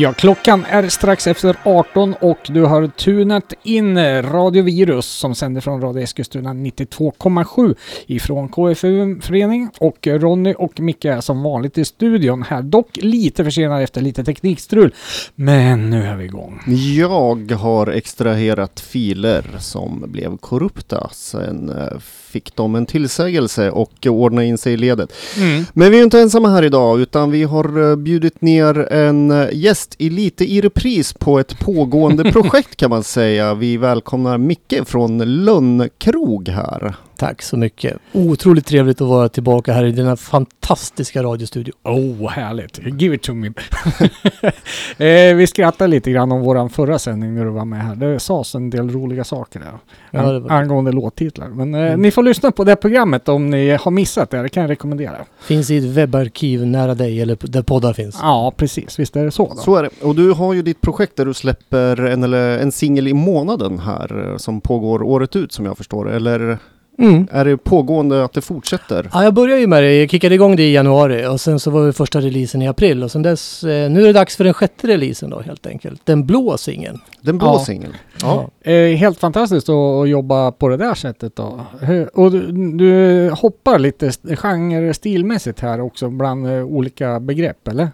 Ja, klockan är strax efter 18 och du har tunat in Radio Virus som sänder från Radio Eskilstuna 92,7 ifrån KFUM-förening och Ronny och Micke är som vanligt i studion här, dock lite försenade efter lite teknikstrul. Men nu är vi igång. Jag har extraherat filer som blev korrupta. Sen eh, fick de en tillsägelse och ordnade in sig i ledet. Mm. Men vi är inte ensamma här idag utan vi har eh, bjudit ner en eh, gäst i lite i repris på ett pågående projekt kan man säga. Vi välkomnar Micke från Lönnkrog här. Tack så mycket. Otroligt trevligt att vara tillbaka här i denna fantastiska radiostudio. Oh, härligt. Give it to me. eh, vi skrattade lite grann om våran förra sändning när du var med här. Det sades en del roliga saker där. Ja, det var- Angående låttitlar. Men eh, Mm. ni får lyssna på det programmet om ni har missat det. Det kan jag rekommendera. Finns i ett webbarkiv nära dig eller där poddar finns. Ja, precis. Visst är det så då? Så är det. Och du har ju ditt projekt där du släpper en, eller en singel i månaden här eh, som pågår året ut som jag förstår det. Eller Mm. är det pågående att det fortsätter? Ja, jag började ju med det. Jag kickade igång det i januari och sen så var det första releasen i april och sen dess, eh, nu är det dags för den sjätte releasen då helt enkelt. Den blå singeln. Den blå Ja. singeln? Ja. Eh, helt fantastiskt att, jobba på det där sättet då. Och du, du hoppar lite genre stilmässigt här också bland eh, olika begrepp, eller?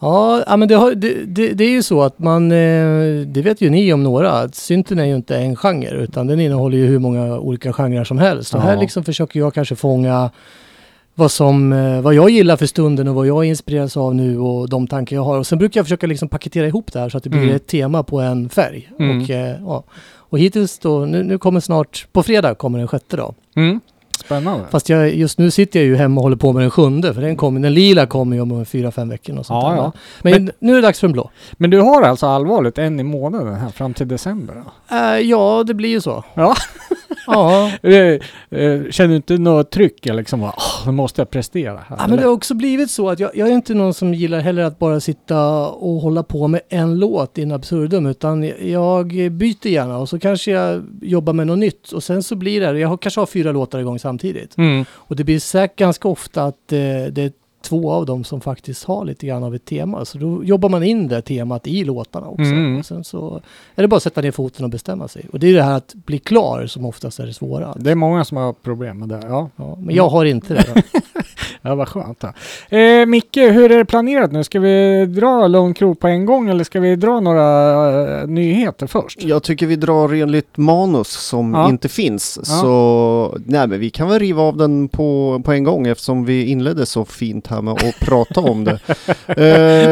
Ja, men det, har, det, det, det är ju så att man, eh, det vet ju ni om några, att synten är ju inte en genre utan den innehåller ju hur många olika genrer som helst. Och här liksom försöker jag kanske fånga vad, som, eh, vad jag gillar för stunden och vad jag inspireras av nu och de tankar jag har. Och sen brukar jag försöka liksom paketera ihop det här så att det blir Mm. ett tema på en färg. Mm. Och, eh, ja. och hittills då, nu, nu kommer snart, på fredag kommer den sjätte då. Mm. Spännande. Fast jag, just nu sitter jag ju hemma och håller på med den sjunde för den, kommer, den lila kommer ju om fyra, fem veckor. Och sånt Ja, där. ja. Men, nu är det dags för den blå. Men du har alltså allvarligt en i månaden här fram till december? Eh, ja, det blir ju så. Ja. ja. Eh, eh, Känner du inte något tryck eller liksom bara, "Åh, nu måste jag prestera här? ja, men det har också blivit så att jag, jag är inte någon som gillar heller att bara sitta och hålla på med en låt in absurdum utan jag byter gärna och så kanske jag jobbar med något nytt och sen så blir det, jag har, kanske har fyra låtar igång samtidigt. Mm. Och det blir säkert ganska ofta att eh, det är två av dem som faktiskt har lite grann av ett tema. Så då jobbar man in det temat i låtarna också. Mm. Och sen så är det bara att sätta ner foten och bestämma sig. Och det är det här att bli klar som oftast är det svåra. Det är många som har problem med det. Ja, Ja, men jag har inte det. Ja vad skönt. Eh, Micke, hur är det planerat nu? Ska vi dra Lone Krog på en gång eller ska vi dra några eh, nyheter först? Jag tycker vi drar enligt manus som Ja. inte finns. Ja. Så nej, men vi kan väl riva av den på, på en gång eftersom vi inledde så fint här med att prata om det. Eh,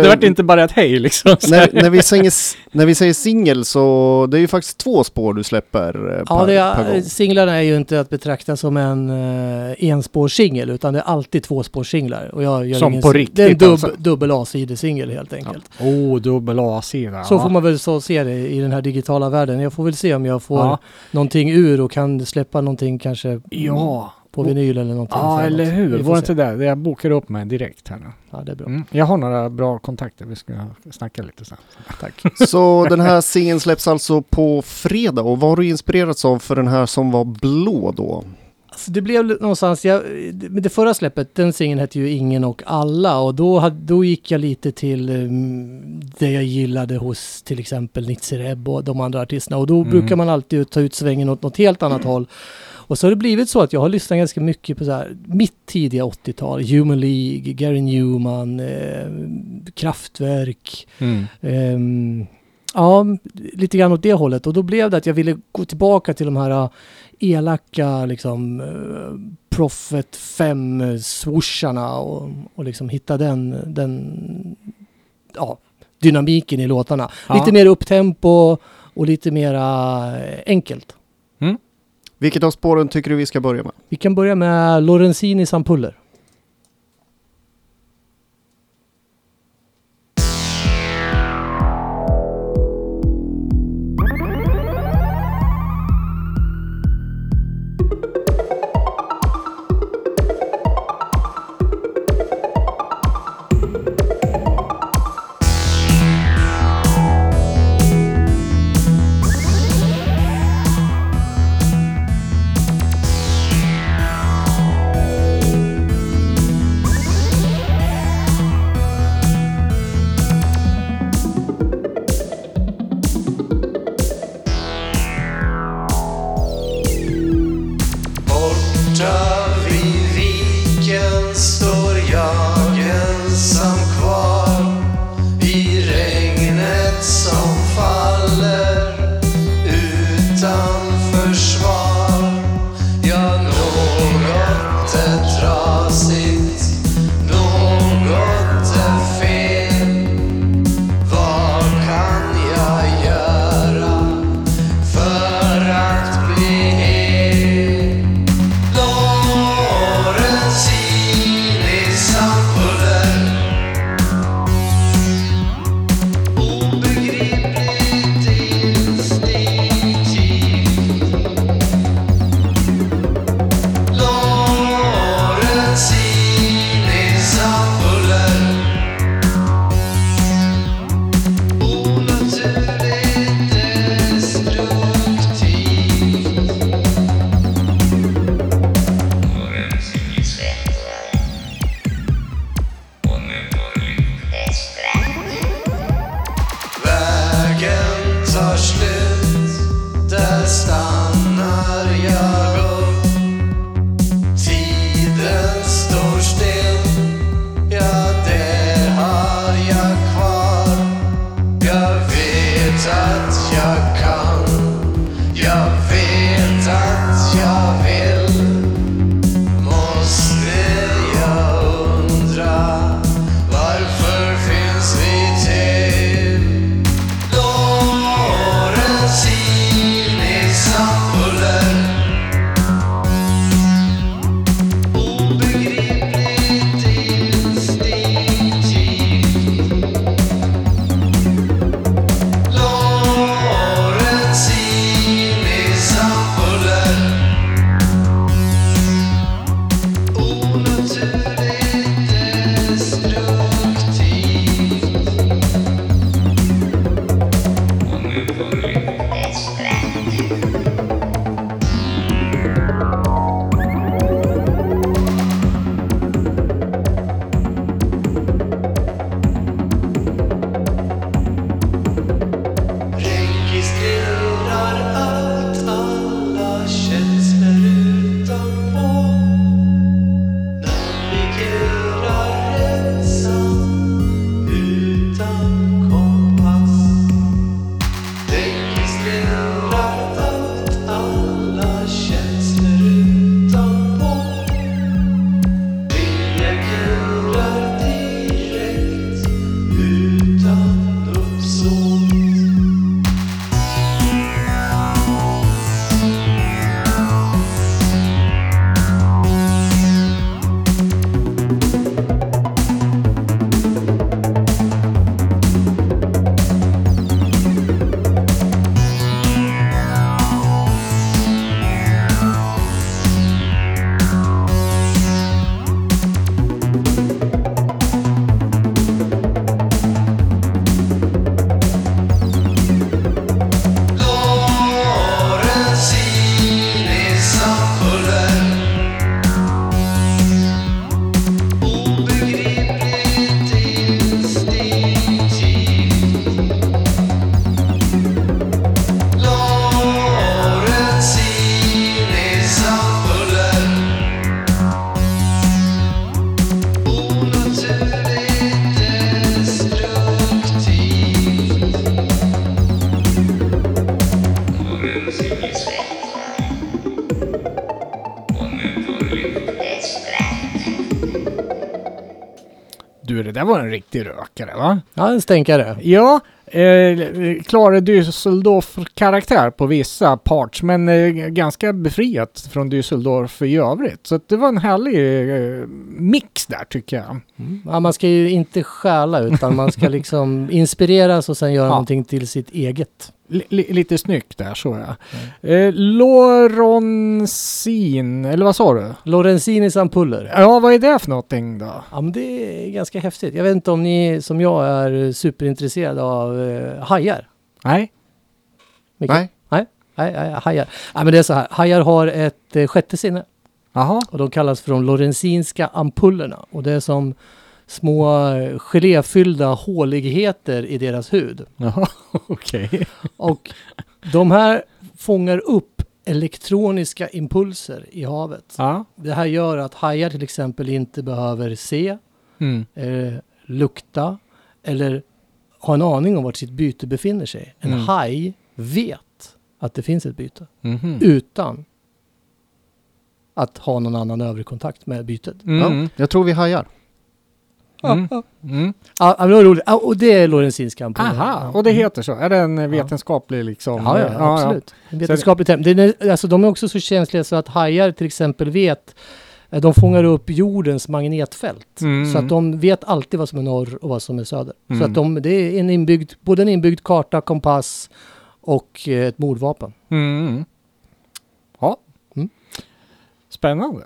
Det vart inte bara ett hej liksom. när, när, vi säger, när vi säger singel så det är ju faktiskt två spår du släpper eh, Ja, per, det per är, gång. singlarna är ju inte att betrakta som en uh, enspårssingel utan det är alltid tvåspårssinglar. Och jag gör Som ingen på riktigt Det är en dubb, alltså. dubbel A-sidesingel helt enkelt. Oh, dubbel A-sida. Så ja. får man väl så se det i den här digitala världen. Jag får väl se om jag får Ja. någonting ur och kan släppa någonting kanske Ja, på vinyl eller någonting. ja eller hur. Var inte det? Jag bokar upp mig direkt här nu. Ja, det är bra. Mm. Jag har några bra kontakter. Vi ska snacka lite sen. Tack. Så den här singeln släpps alltså på fredag och vad har du inspirerats av för den här som var blå då? Alltså det blev någonstans, jag, med det förra släppet, den singeln hette ju Ingen och alla och då, då gick jag lite till um, det jag gillade hos till exempel Nitzer Ebb och de andra artisterna och då Mm. brukar man alltid ta ut svängen åt något helt annat håll. Och så har det blivit så att jag har lyssnat ganska mycket på så här, mitt tidiga 80-tal, Human League, Gary Newman, eh, Kraftwerk, Ehm, ja, lite grann åt det hållet. Och då blev det att jag ville gå tillbaka till de här äh, elaka liksom uh, Prophet 5 swoosharna och, och liksom hitta den, den ja, dynamiken i låtarna. Ja. Lite mer upptempo och lite mera eh, enkelt. Vilket av spåren tycker du vi ska börja med? Vi kan börja med Lorenzini Sampuller. Var en riktig rökare va? Ja, en stänkare. Ja, eh, klar Düsseldorf-karaktär på vissa parts, men eh, ganska befriat från Düsseldorf i övrigt. Så att det var en härlig eh, mix där tycker jag. Ja, man ska ju inte stjäla utan man ska liksom inspireras och sen göra Ja. någonting till sitt eget. Li- lite snyggt där så ja. Eh, Loronsin, eller vad sa du? Lorenzinis ampuller. Ja, vad är det för någonting då? Ja, men det är ganska häftigt. Jag vet inte om ni som jag är superintresserade av eh, hajar. Nej? Micke? Nej. Nej, nej, nej, hajar. Ja, men det är så här. Hajar har ett eh, sjätte sinne Jaha. och de kallas för de lorenzinska ampullerna. Och det är som små eh, geléfyllda håligheter i deras hud. Jaha, okej. Och de här fångar upp elektroniska impulser i havet. Ja. Det här gör att hajar till exempel inte behöver se, Mm. eh, lukta eller ha en aning om vart sitt byte befinner sig. En Mm. haj vet att det finns ett byte Mhm. utan att ha någon annan övrig kontakt med bytet. Mm. Ja, jag tror vi hajar. Mm. Mm. Ja, ja, det var roligt. Ja, och det är lorenzinska ampuller. Aha, Ja. och det heter så? Är det en vetenskaplig liksom? Ja, ja, eh, absolut. En vetenskaplig term. Det är, alltså, de är också så känsliga så att hajar till exempel vet eh, de fångar upp jordens magnetfält. Mm. Så att de vet alltid vad som är norr och vad som är söder. Mm. Så att de, det är en inbyggd, både en inbyggd karta, kompass och eh, ett mordvapen. Mm. Ja. Mm. Spännande.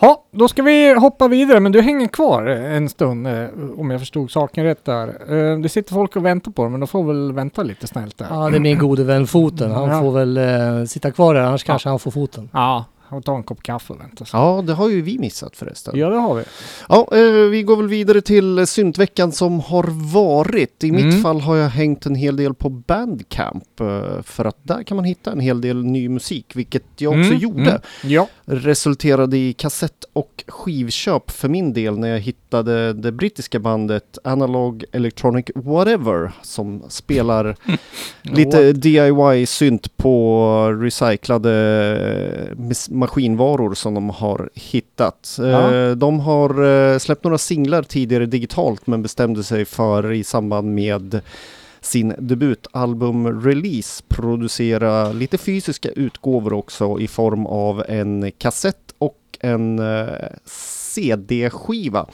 Ja, då ska vi hoppa vidare, men du hänger kvar en stund eh, om jag förstod saken rätt där. Eh, Det sitter folk och väntar på men de får väl vänta lite snällt där. Ja, det är min gode vän Foten. Han Ja. får väl eh, sitta kvar där, annars kanske han får foten. Ja, och ta en kopp kaffe och vänta. Ja, det har ju vi missat förresten. Ja, det har vi. Ja, eh, vi går väl vidare till syntveckan som har varit. I Mm. mitt fall har jag hängt en hel del på Bandcamp eh, för att där kan man hitta en hel del ny musik, vilket jag också Mm, gjorde. mm. Ja. Resulterade i kassett och skivköp för min del när jag hittade det brittiska bandet Analog Electronic Whatever som spelar lite DIY-synt på recyclade eh, maskinvaror som de har hittat. Ja. Eh, De har eh, släppt några singlar tidigare digitalt men bestämde sig för i samband med sin debutalbum-release producera lite fysiska utgåvor också i form av en kassett och en eh, CD-skiva.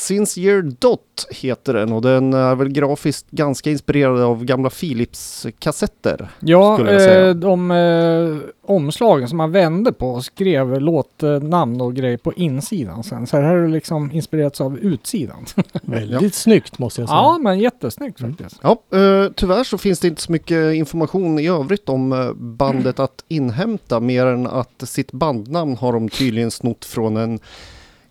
Since Year Dot heter den och den är väl grafiskt ganska inspirerad av gamla Philips-kassetter. Ja, eh, de eh, omslagen som man vände på och skrev låtnamn och grejer på insidan sen. Så här har det liksom inspirerats av utsidan. Väldigt snyggt måste jag säga. ja, men jättesnyggt Mm. faktiskt. Ja, eh, tyvärr så finns det inte så mycket information i övrigt om eh, bandet att inhämta mer än att sitt bandnamn har de tydligen snott från en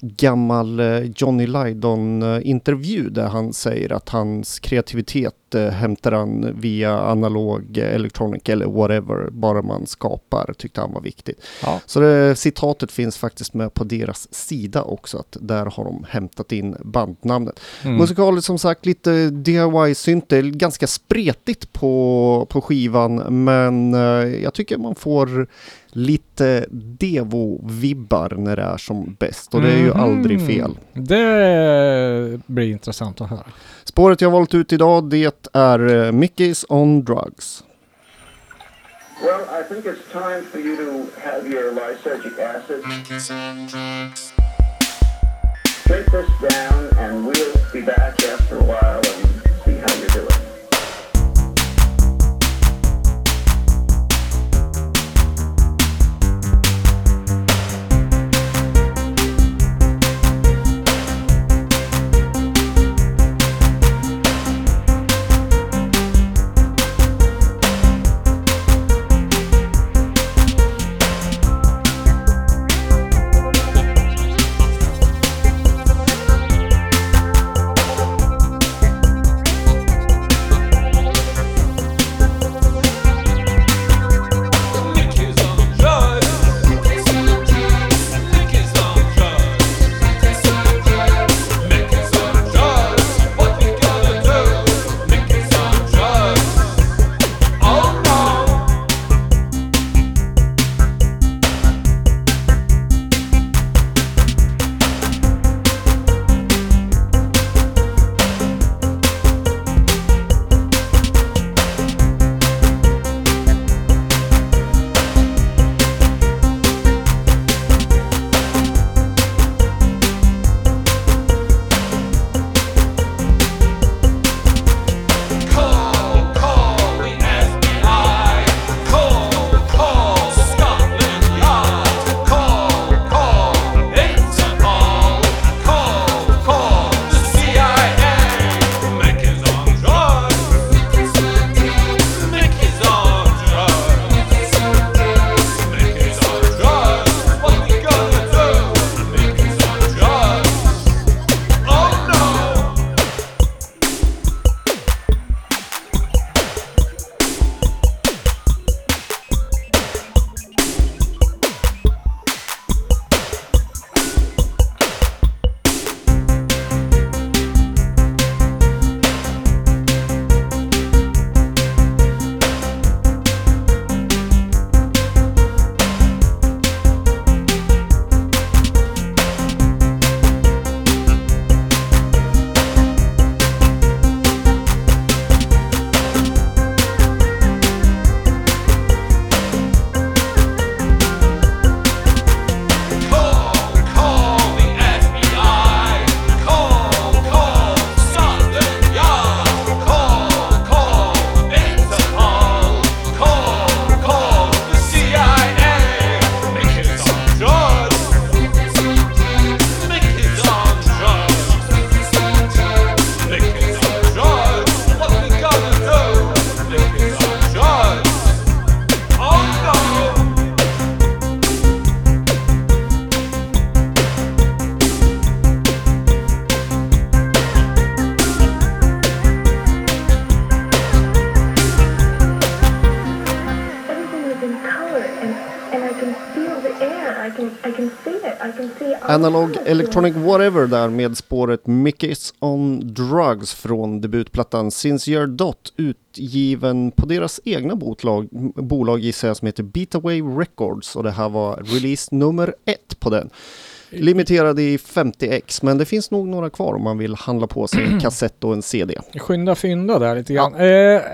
gammal eh, Johnny Lydon-intervju där han säger att hans kreativitet eh, hämtar han via analog eh, electronic eller whatever, bara man skapar, tyckte han var viktigt. Ja. Så det, citatet finns faktiskt med på deras sida också, att där har de hämtat in bandnamnet. Mm. Musikaliskt som sagt lite DIY-synt, det är ganska spretigt på, på skivan men jag tycker man får lite Devo-vibbar när det är som bäst och det är ju Mhm. aldrig fel. Det blir intressant att höra. Spåret jag valt ut idag det är eh, Mickey's on Drugs. Well, I think it's time for you to have your lysergic acid. Drink this down, and we'll be back Analog Electronic Whatever där med spåret Mickey's on Drugs från debutplattan Sincere Dot utgiven på deras egna bolag, bolag gissar jag som heter Beataway Records och det här var release nummer ett på den. Limiterad i 50x men det finns nog några kvar om man vill handla på sig en kassett och en CD. Skynda fynda där lite grann. Eh,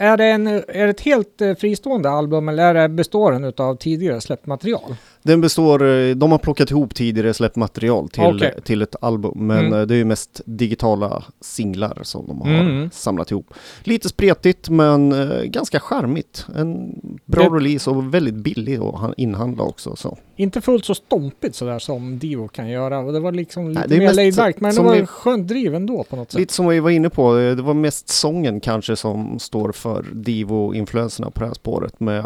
är, det en, är det ett helt eh, fristående album eller är det består den av tidigare släppt material? Den består, eh, de har plockat ihop tidigare släppt material till, Okej. till ett album men Mm. eh, det är ju mest digitala singlar som de har Mm. samlat ihop. Lite spretigt men eh, ganska charmigt. En bra Det- release och väldigt billig att han- inhandla också. Så. Inte fullt så stompigt sådär som Divo kan göra. Det var liksom lite är mer laid back, men det var en skönt driv ändå på något sätt. Lite som vi var inne på, det var mest sången kanske som står för Divo-influenserna på det här spåret med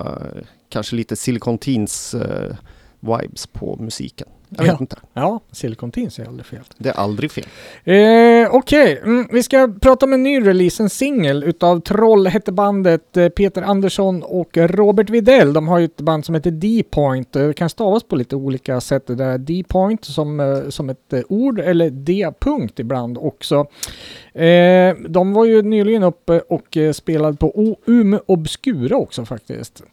kanske lite Silicon Teens eh, vibes på musiken. Jag vet Ja. inte, Ja, Silicon Teens är aldrig fel. det är aldrig fel. Eh, Okej, mm, vi ska prata om en ny release, en singel utav Trollhättebandet eh, Peter Andersson och Robert Videll. De har ju ett band som heter D-Point. Eh, Det kan stavas på lite olika sätt. Det där D-Point som, eh, som ett eh, ord eller D-punkt ibland också. Eh, de var ju nyligen uppe och eh, spelade på O- Umeå Obscura också faktiskt.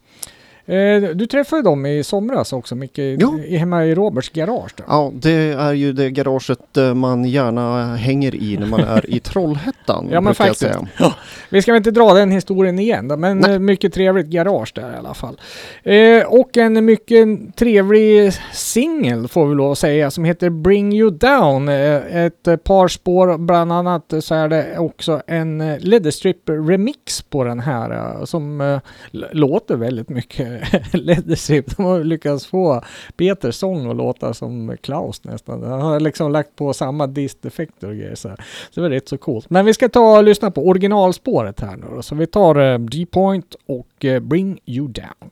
Eh, du träffade dem i somras också Micke, Ja. i, hemma i Roberts garage. Då. Ja, det är ju det garaget eh, man gärna hänger i när man är i Trollhättan. Ja, men faktiskt. säga. Vi ska väl inte dra den historien igen då, men Nej. eh, mycket trevligt garage där i alla fall. Och en mycket trevlig singel får vi lov att säga som heter Bring You Down. Ett par spår, bland annat så är det också en Leatherstrip remix på den här som låter väldigt mycket Leadership De har lyckats få Peters sång att låta som Klaus nästan. Han har liksom lagt på samma disteffekter och grejer så här. Så det var rätt så coolt. Men vi ska ta och lyssna på originalspåret här nu då. Så vi tar eh, D-Point och eh, Bring You Down.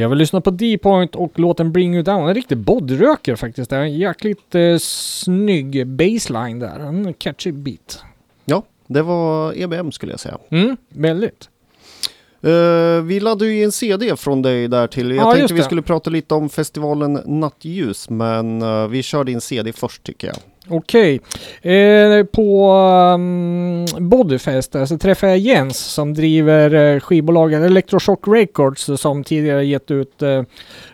Jag vill lyssna på D-Point och låten Bring You Down. En riktig bodyröker faktiskt. En jäkligt eh, snygg baseline där. En catchy beat. Ja, det var EBM skulle jag säga. Mm, väldigt. Eh, vi laddade ju en CD från dig där till. Jag Ja, tänkte vi skulle prata lite om festivalen Nattljus, men eh, vi kör din CD först tycker jag. Okej. Eh, på um, Bodyfest alltså, där så träffade jag Jens som driver eh, skivbolaget Electroshock Records som tidigare gett ut eh,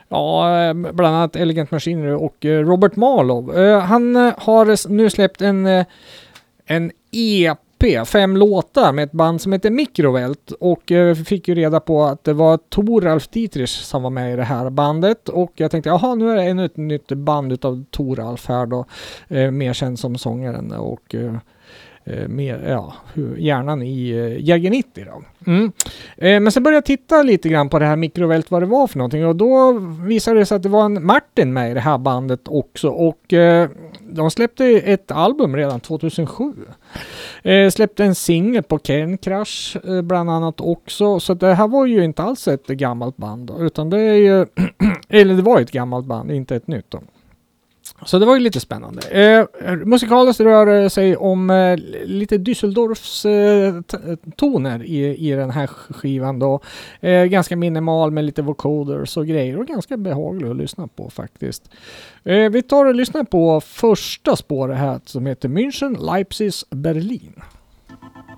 ja, eh, bland annat Elegant Machinery och eh, Robert Marlow. Eh, han eh, har nu släppt en, eh, en EP, fem låtar med ett band som heter Microvelt och eh, fick ju reda på att det var Toralf Dietrich som var med i det här bandet. Och jag tänkte jaha nu är det ännu ett nytt band utav Toralf här då eh, mer känd som sångaren. Och eh, Eh, med ja, hjärnan i eh, Jäger 90 då. Mm. Eh, men sen började jag titta lite grann på det här mikrovält vad det var för någonting och då visade det sig att det var en Martin med i det här bandet också och eh, de släppte ett album redan 2007. Eh, släppte en singel på Ken Crash eh, bland annat också så det här var ju inte alls ett gammalt band då, utan det är ju, eller det var ett gammalt band, inte ett nytt då. Så det var ju lite spännande. Eh, musikaliskt rör det sig om eh, lite Düsseldorfs eh, toner i, i den här skivan då. Eh, ganska minimal med lite vocoders och grejer och ganska behaglig att lyssna på faktiskt. Eh, vi tar och lyssnar på första spåret här som heter München, Leipzig, Berlin. Leipzig, Berlin,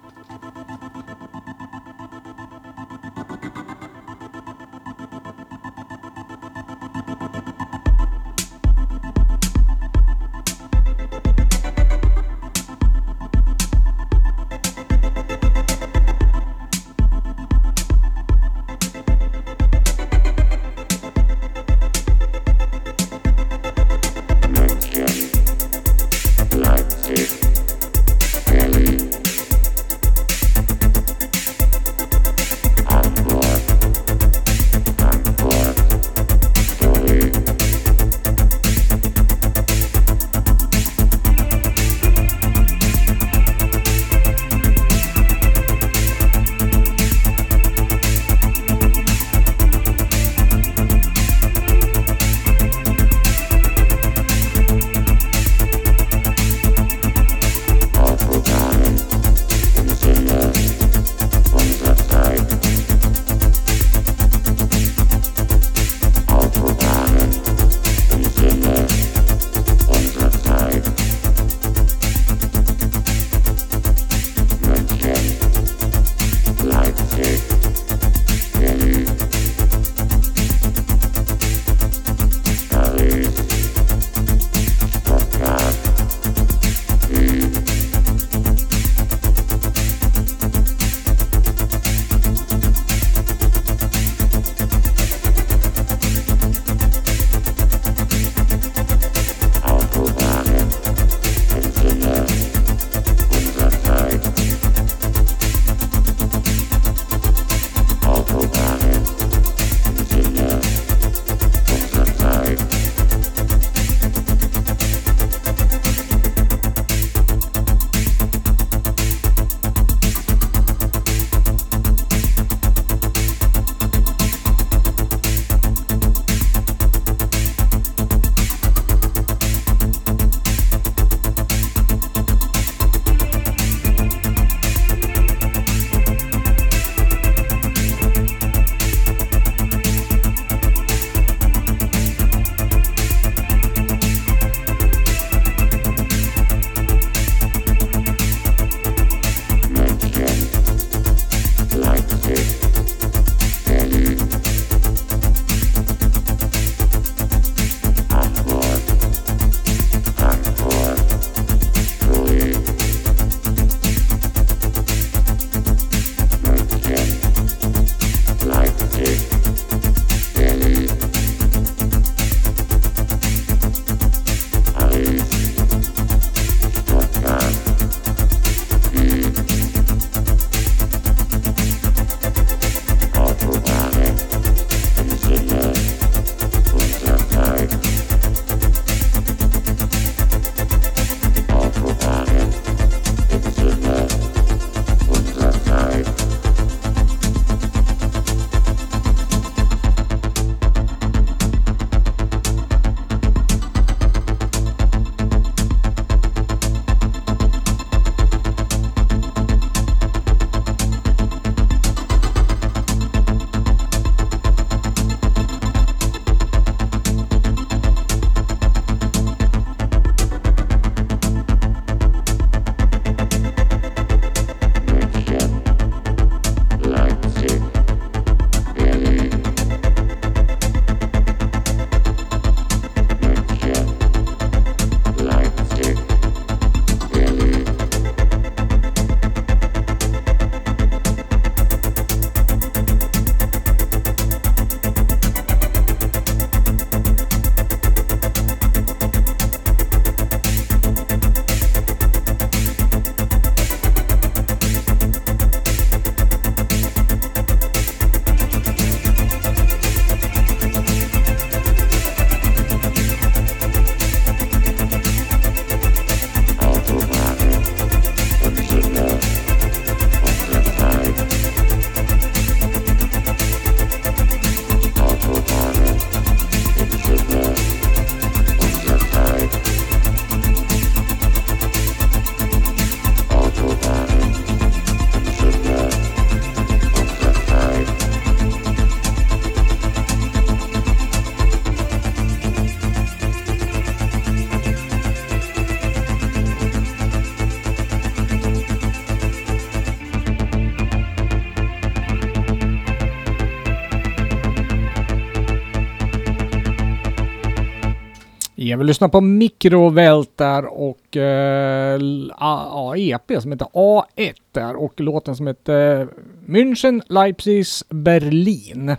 vi lyssnar på Mikrovält där och eh, A- ja, EP som heter A1 där och låten som heter München, Leipzig, Berlin.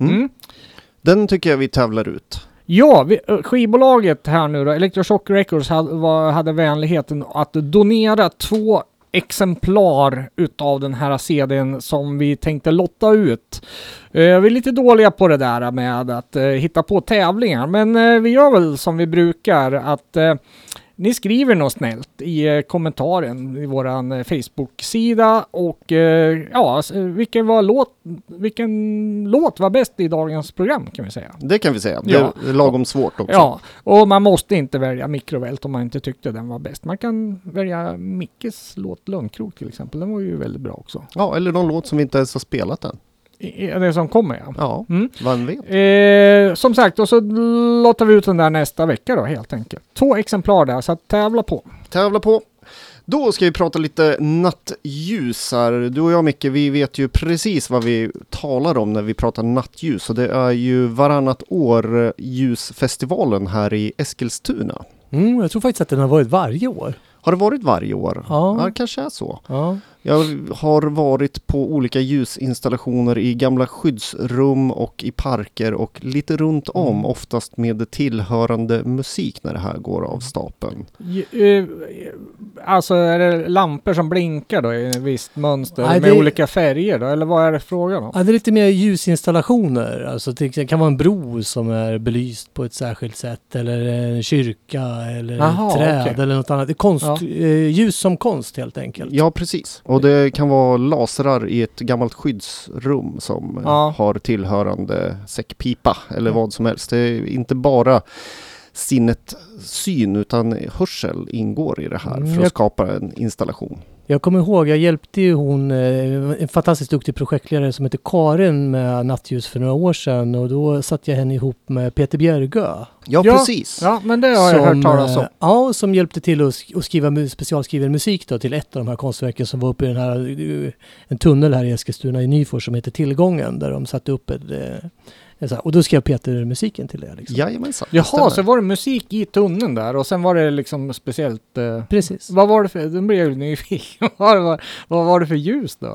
Mm. Den tycker jag vi tävlar ut. Ja, vi, eh, skivbolaget här nu då, Electroshock Records, hade, var, hade vänligheten att donera två exemplar utav den här CDn som vi tänkte lotta ut. Eh, vi är lite dåliga på det där med att eh, hitta på tävlingar, men eh, vi gör väl som vi brukar att ni skriver något snällt i eh, kommentaren i våran eh, Facebook-sida och eh, ja, vilken, var låt, vilken låt var bäst i dagens program kan vi säga. Det kan vi säga. Ja. Det är lagom svårt också. Ja, och man måste inte välja mikrovält om man inte tyckte den var bäst. Man kan välja Mickes låt Lönnkrok till exempel. Den var ju väldigt bra också. ja, eller någon låt som vi inte ens har spelat än. Det som kommer ja. Ja, Mm. vem vet. Eh, som sagt, och så låter vi ut den där nästa vecka då helt enkelt. Två exemplar där, så att tävla på. Tävla på. Då ska vi prata lite nattljus här. Du och jag Micke, vi vet ju precis vad vi talar om när vi pratar nattljus. Och det är ju varannat år ljusfestivalen här i Eskilstuna. Mm, jag tror faktiskt att den har varit varje år. Har det varit varje år? Ja. Ja, det kanske är så. Ja. Jag har varit på olika ljusinstallationer i gamla skyddsrum och i parker och lite runt om, Mm. oftast med tillhörande musik när det här går av stapeln. Eh, Alltså är det lampor som blinkar då i ett visst mönster Nej, med det- olika färger då? Eller vad är det frågan om? Ja, det är lite mer ljusinstallationer. Alltså det kan vara en bro som är belyst på ett särskilt sätt. Eller en kyrka eller ett träd okej. eller något annat. Konst, Ja. eh, ljus som konst helt enkelt. Ja, precis. Och det kan vara lasrar i ett gammalt skyddsrum som eh, Ja. har tillhörande säckpipa eller Ja. vad som helst. Det är inte bara sinnet syn utan hörsel ingår i det här Mm, för att skapa en installation. Jag kommer ihåg, jag hjälpte ju hon, eh, en fantastiskt duktig projektledare som heter Karin med nattljus för några år sedan och då satte jag henne ihop med Peter Bjergö. Ja, Ja, precis. Ja, men det har jag hört talas om. eh, Ja, som hjälpte till att sk- att skriva specialskriven musik då till ett av de här konstverken som var uppe i den här, eh, en tunnel här i Eskilstuna i Nyfors som heter Tillgången där de satte upp ett, eh, en så här, och då skrev Peter musiken till det. Liksom. Jajamensan. Jaha, stämmer. så var det musik i tunneln där och sen var det liksom speciellt... Eh, Precis. vad var det för... Nu blir jag ju nyfiken. vad, var, vad var det för ljus då?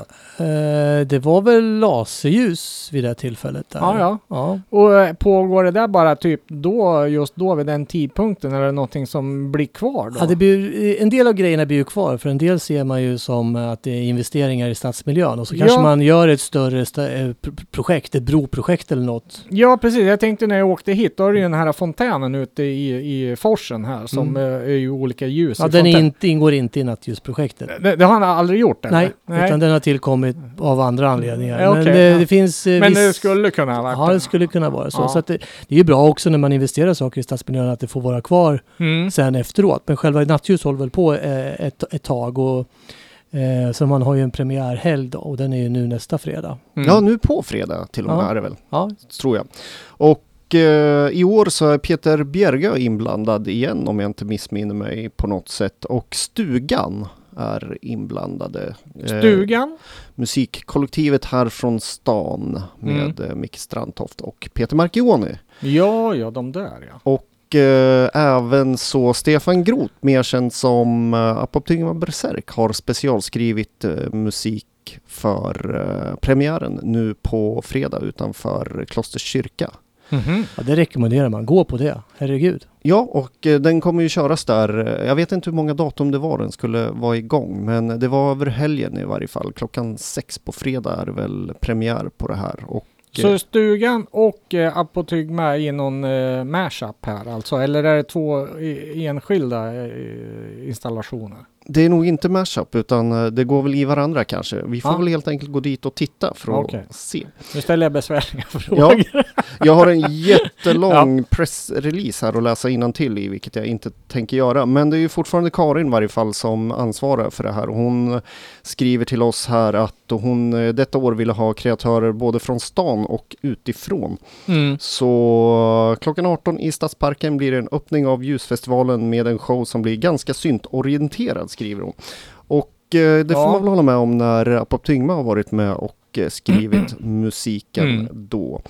Eh, det var väl laserljus vid det tillfället. Där. Ja, ja. ja. Och eh, pågår det där bara typ då, just då vid den tidpunkten, eller någonting som blir kvar då? Ja, det blir, en del av grejerna blir ju kvar, för en del ser man ju som att det är investeringar i stadsmiljön och så kanske Ja. man gör ett större sta, eh, pr- projekt, ett broprojekt eller något. Ja, precis. Jag tänkte när jag åkte hit, då är det ju den här fontänen ute i, i forsen här som Mm. eh, är ju olika ljus Ja, den inte, ingår inte i nattljusprojektet. Det, det har han aldrig gjort eller? Nej, utan den har tillkommit av andra anledningar. Ja, Men okej, det, ja. det finns... eh, Men det viss- skulle kunna varit Ja, det skulle kunna vara så. Ja. så det, det är ju bra också när man investerar saker i stadsmiljön att det får vara kvar Mm. sen efteråt. Men själva nattljus håller väl på eh, ett, ett tag och eh, så man har ju en premiärhelg då och den är ju nu nästa fredag. Mm. Ja, nu på fredag till och med Ja. är det väl, Ja, tror jag. Och eh, i år så är Peter Bjergö inblandad igen om jag inte missminner mig på något sätt. Och Stugan är inblandade. Eh, Stugan? musikkollektivet här från stan med mm. Micke Strandtoft och Peter Marchioni. Ja, ja, de där ja. Och eh, även så Stefan Groth, mer känd som eh, Apoptygma Berserk, har specialskrivit eh, musik för eh, premiären nu på fredag utanför Klosters kyrka. Mhm. ja, det rekommenderar man. Gå på det. Herregud. Ja, och eh, den kommer ju köras där. Jag vet inte hur många datum det var den skulle vara igång, men det var över helgen i varje fall. Klockan sex på fredag är väl premiär på det här. Och Så stugan och eh, Apotygma i någon eh, mashup här alltså? Eller är det två i, enskilda eh, installationer? Det är nog inte mashup utan eh, det går väl i varandra kanske. Vi får Ja. väl helt enkelt gå dit och titta för att Okej. se. Nu ställer jag besvärliga frågor. Jag har en jättelång pressrelease här att läsa till i vilket jag inte tänker göra. Men det är ju fortfarande Karin i varje fall som ansvarar för det här. Hon skriver till oss här att hon eh, detta år ville ha kreatörer både från stan och utifrån. Mm. Så klockan 18 i Stadsparken blir det en öppning av ljusfestivalen med en show som blir ganska syntorienterad skriver hon. Och eh, det får Ja. man väl hålla med om när Apoptygma har varit med och eh, skrivit musiken Mm. då.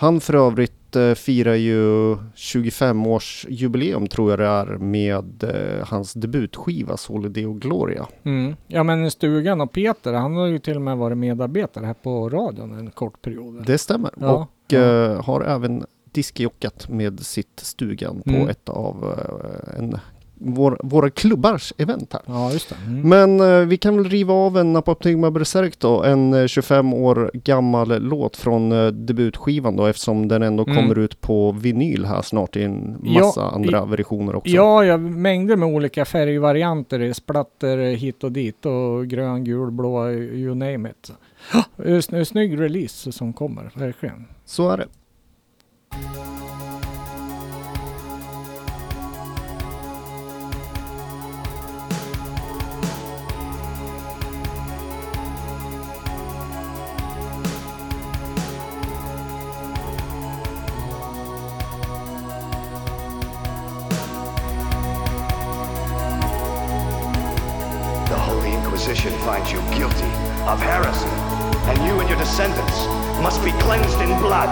Han för övrigt eh, firar ju 25-årsjubileum tror jag det är med eh, hans debutskiva Solideo Gloria. Mm. Ja men Stugan och Peter, han har ju till och med varit medarbetare här på radion en kort period. Det stämmer. Ja, och ja. eh, har även diskjockat med sitt Stugan på Mm. ett av eh, en, vår, våra klubbars event här. Ja just det. Mm. Men eh, vi kan väl riva av en Apoptygma Berserk då, en eh, 25 år gammal låt från eh, debutskivan då eftersom den ändå Mm. kommer ut på vinyl här snart i en Ja, massa andra versioner också. Ja, ja, mängder med olika färgvarianter. Splatter hit och dit och grön, gul, blå, you name it. Ja, sn- Snygg release som kommer, verkligen. Så är det. Of heresy, and you and your descendants must be cleansed in blood.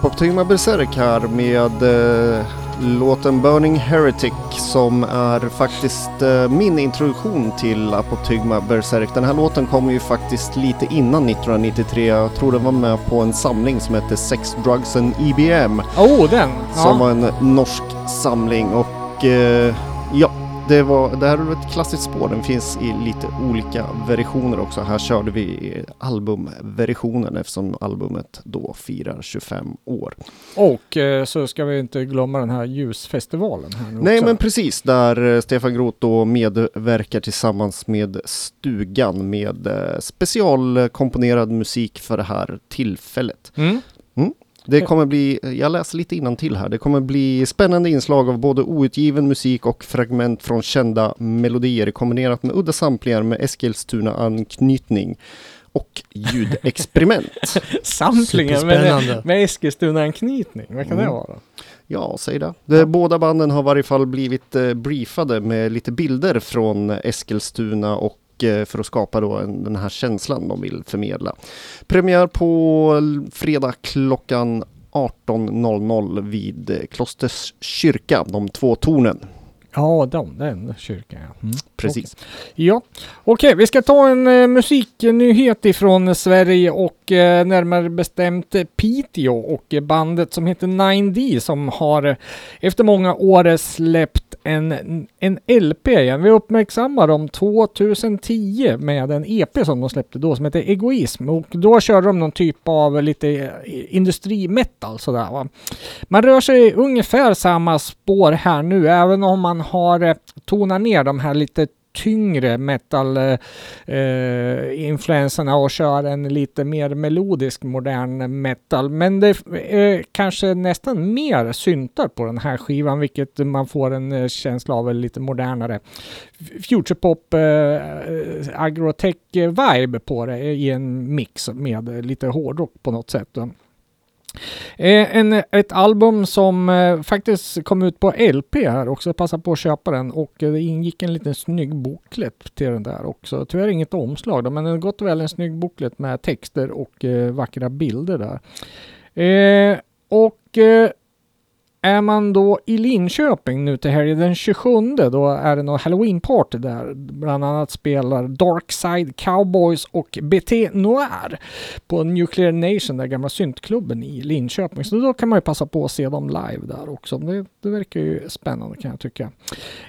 Apoptygma Berserk här med eh, låten Burning Heretic som är faktiskt eh, min introduktion till Apoptygma Berserk. Den här låten kom ju faktiskt lite innan 1993. Jag tror den var med på en samling som hette Sex, Drugs and EBM Oh, den! som Ja. var en norsk samling och eh, ja, det, var, det här är ett klassiskt spår. Den finns i lite olika versioner också. Här körde vi albumversionen eftersom albumet då firar 25 år. Och eh, så ska vi inte glömma den här ljusfestivalen här nu Nej men precis, där eh, Stefan Groth då medverkar tillsammans med Stugan med eh, specialkomponerad musik för det här tillfället. Mm. Det kommer bli, jag läser lite till här, det kommer bli spännande inslag av både outgiven musik och fragment från kända melodier kombinerat med udda samplingar med Eskilstuna-anknytning och ljudexperiment. Samplingen med, med Eskilstuna-anknytning. Vad kan det Mm. vara? Ja, säg det. det. Båda banden har i varje fall blivit eh, briefade med lite bilder från Eskilstuna och för att skapa då en, den här känslan de vill förmedla. Premiär på fredag klockan 18.00 vid eh, Klosters kyrka, de två tornen. Ja, de, den kyrkan ja. Mm. Precis. Ja, okej, vi ska ta en eh, musiknyhet ifrån Sverige och eh, närmare bestämt eh, Piteå och eh, bandet som heter 9D som har eh, efter många år släppt en, en LP igen. Vi uppmärksammar dem 2010 med en EP som de släppte då som heter Egoism och då körde de någon typ av lite eh, industrimetal sådär va. Man rör sig ungefär samma spår här nu även om man har eh, tonat ner de här lite tyngre metal-influenserna eh, eh, influenserna och kör en lite mer melodisk modern metal. Men det är kanske nästan mer syntar på den här skivan vilket man får en eh, känsla av lite modernare futurepop eh, eh agrotech vibe på det i en mix med lite hårdrock på något sätt. Eh, en, ett album som eh, faktiskt kom ut på LP här också. Passa på att köpa den och eh, det ingick en liten snygg boklet till den där också. Tyvärr inget omslag då, men det gott och väl en snygg boklet med texter och eh, vackra bilder där. Eh, och eh, är man då i Linköping nu till helgen den 27 då är det nog Halloweenparty där. Bland annat spelar Darkside Cowboys och BT Noir på Nuclear Nation, den gamla syntklubben i Linköping. Så då kan man ju passa på att se dem live där också. Det, det verkar ju spännande kan jag tycka.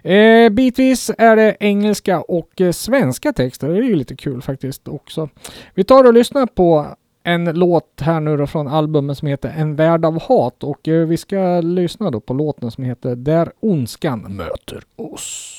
Eh, bitvis är det engelska och eh, svenska texter. Det är ju lite kul faktiskt också. Vi tar och lyssnar på en låt här nu då från albumet som heter En värld av hat och eh, vi ska lyssna då på låten som heter Där ondskan möter oss.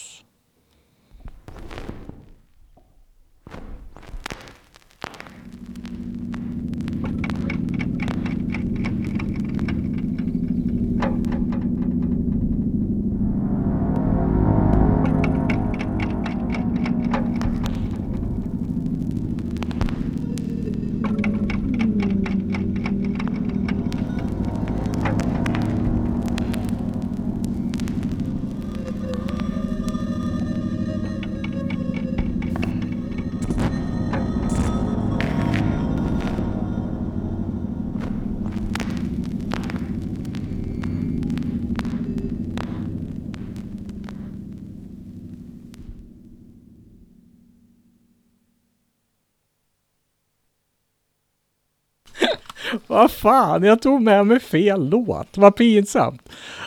Fan, jag tog med mig fel låt. Vad pinsamt.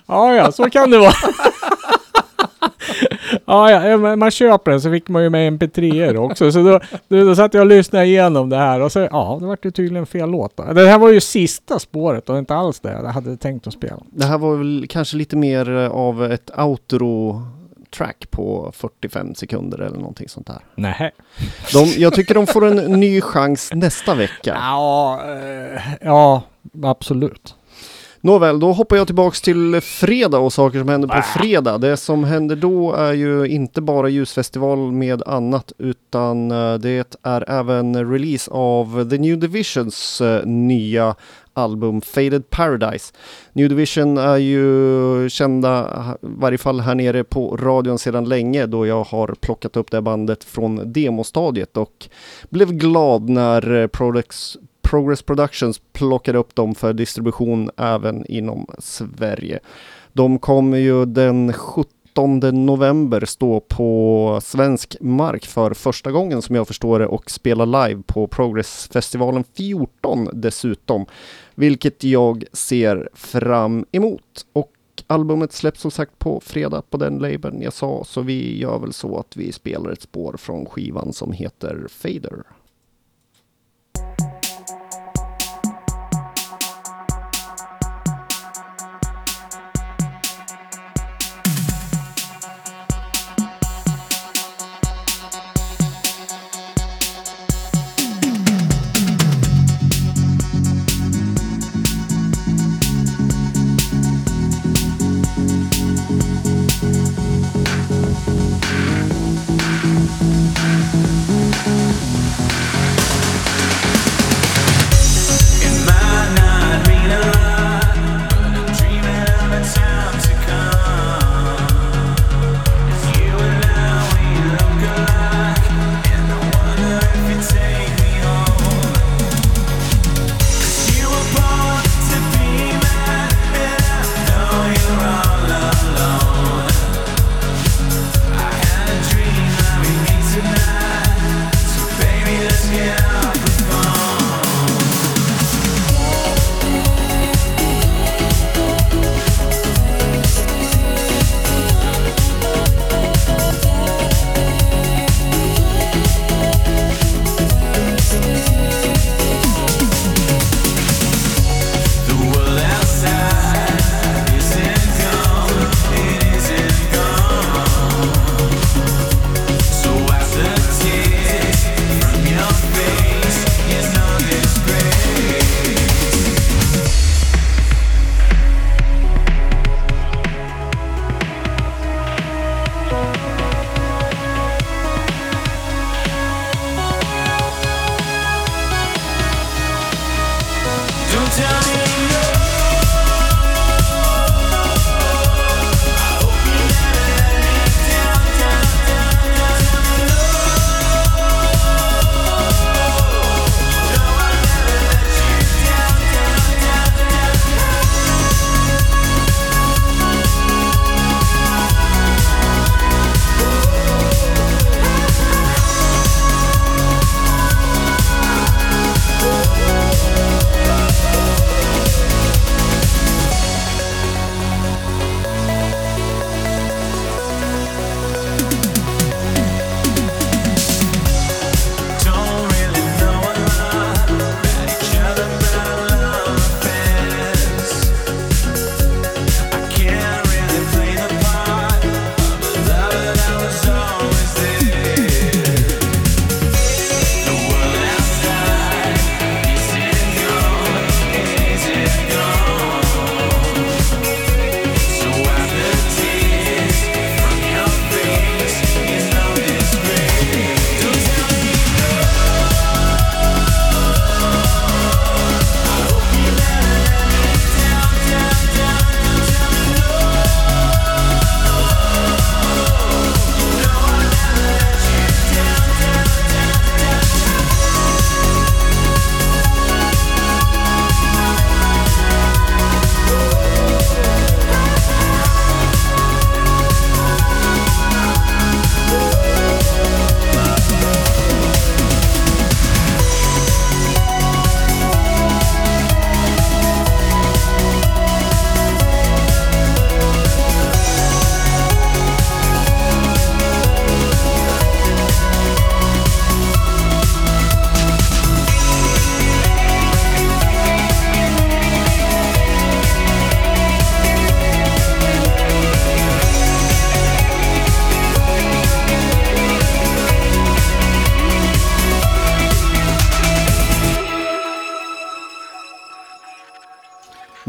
Ja, ja, så kan det vara. ja, ja, men man köper den så fick man ju med mp3 också. Så då, då, då satt jag och lyssnade igenom det här och så, ja, det var det tydligen fel låt. då. Det här var ju sista spåret och inte alls det jag hade tänkt att spela. Det här var väl kanske lite mer eh, av ett outro track på 45 sekunder eller någonting sånt där. Nej. De, jag tycker de får en ny chans nästa vecka. Ja, eh, ja, absolut. Nåväl, då hoppar jag tillbaks till fredag och saker som händer på fredag. Det som händer då är ju inte bara ljusfestival med annat utan eh, det är även release av The New Divisions eh, nya album Faded Paradise. New Division är ju kända, i varje fall här nere på radion sedan länge då jag har plockat upp det bandet från demostadiet och blev glad när eh, Prodex Progress Productions plockade upp dem för distribution även inom Sverige. De kommer ju den 17 november stå på svensk mark för första gången som jag förstår det och spela live på Progressfestivalen 14 dessutom. Vilket jag ser fram emot. Och albumet släpps som sagt på fredag på den labeln jag sa så vi gör väl så att vi spelar ett spår från skivan som heter Fader.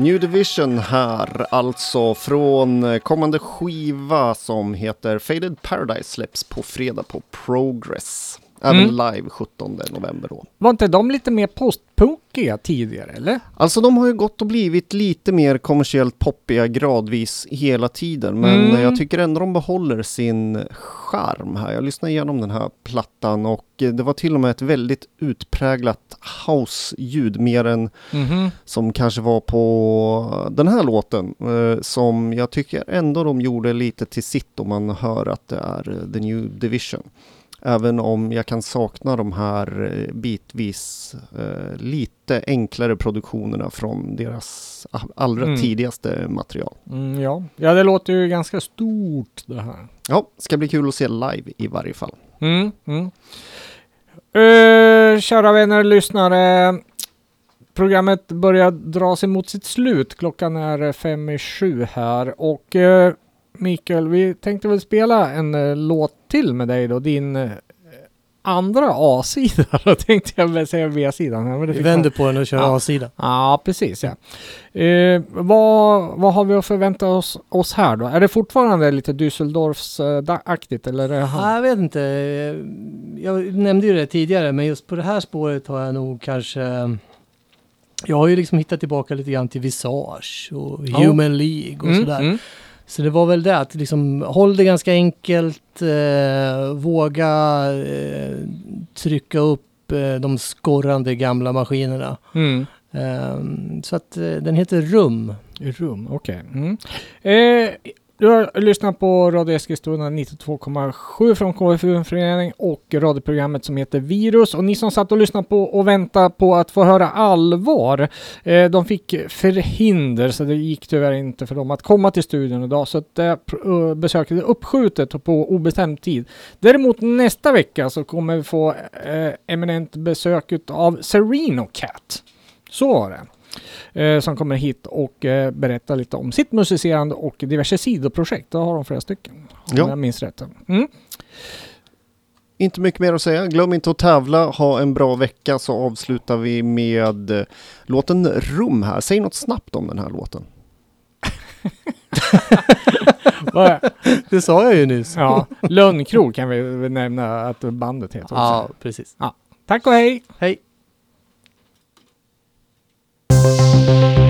New Division här, alltså från kommande skiva som heter Faded Paradise släpps på fredag på Progress. Även Mm. live 17 november då. Var inte de lite mer postpunkiga tidigare eller? Alltså de har ju gått och blivit lite mer kommersiellt poppiga gradvis hela tiden. Men Mm. jag tycker ändå de behåller sin charm här. Jag lyssnade igenom den här plattan och det var till och med ett väldigt utpräglat house-ljud. Mer än Mhm. som kanske var på den här låten. Eh, som jag tycker ändå de gjorde lite till sitt om man hör att det är eh, The New Division. Även om jag kan sakna de här eh, bitvis eh, lite enklare produktionerna från deras allra Mm. tidigaste material. Mm, ja. ja, det låter ju ganska stort det här. Ja, ska bli kul att se live i varje fall. Mm. Uh, kära vänner lyssnare. Programmet börjar dra sig mot sitt slut. Klockan är fem i sju här och eh, Mikael, vi tänkte väl spela en eh, låt till med dig då. Din eh, andra A-sida då tänkte jag väl säga B-sidan. här, men det Vi fick vänder på den och kör Ja. A-sida. Ja, precis ja. Eh, vad, vad har vi att förvänta oss, oss här då? Är det fortfarande lite Düsseldorfs-aktigt eller? Är det Jag vet inte. Jag nämnde ju det tidigare, men just på det här spåret har jag nog kanske... Jag har ju liksom hittat tillbaka lite grann till Visage och Ja. Human League och Mm, sådär. mm. Så det var väl det att liksom håll det ganska enkelt, eh, våga eh, trycka upp eh, de skorrande gamla maskinerna. Mm. Ehm, så att eh, den heter Rum. Rum, okej. Mm. Du har lyssnat på Radio Eskilstuna 92,7 från KFU förening och radioprogrammet som heter Virus. Och ni som satt och lyssnade på och väntade på att få höra allvar, eh, de fick förhinder så det gick tyvärr inte för dem att komma till studion idag. Så att eh, eh besöket är uppskjutet på obestämd tid. Däremot nästa vecka så kommer vi få eh, eminent besök av Sereno Cat. Så var det eh, som kommer hit och eh, berättar lite om sitt musicerande och diverse sidoprojekt. Det har de flera stycken. Om Ja. jag minns rätt. Mm. Inte mycket mer att säga. Glöm inte att tävla. Ha en bra vecka så avslutar vi med eh, låten Rum här. Säg något snabbt om den här låten. Det sa jag ju nyss. ja, Lönnkrog kan vi nämna att bandet heter. Ja, också. precis. Tack och hej! Hej! Ett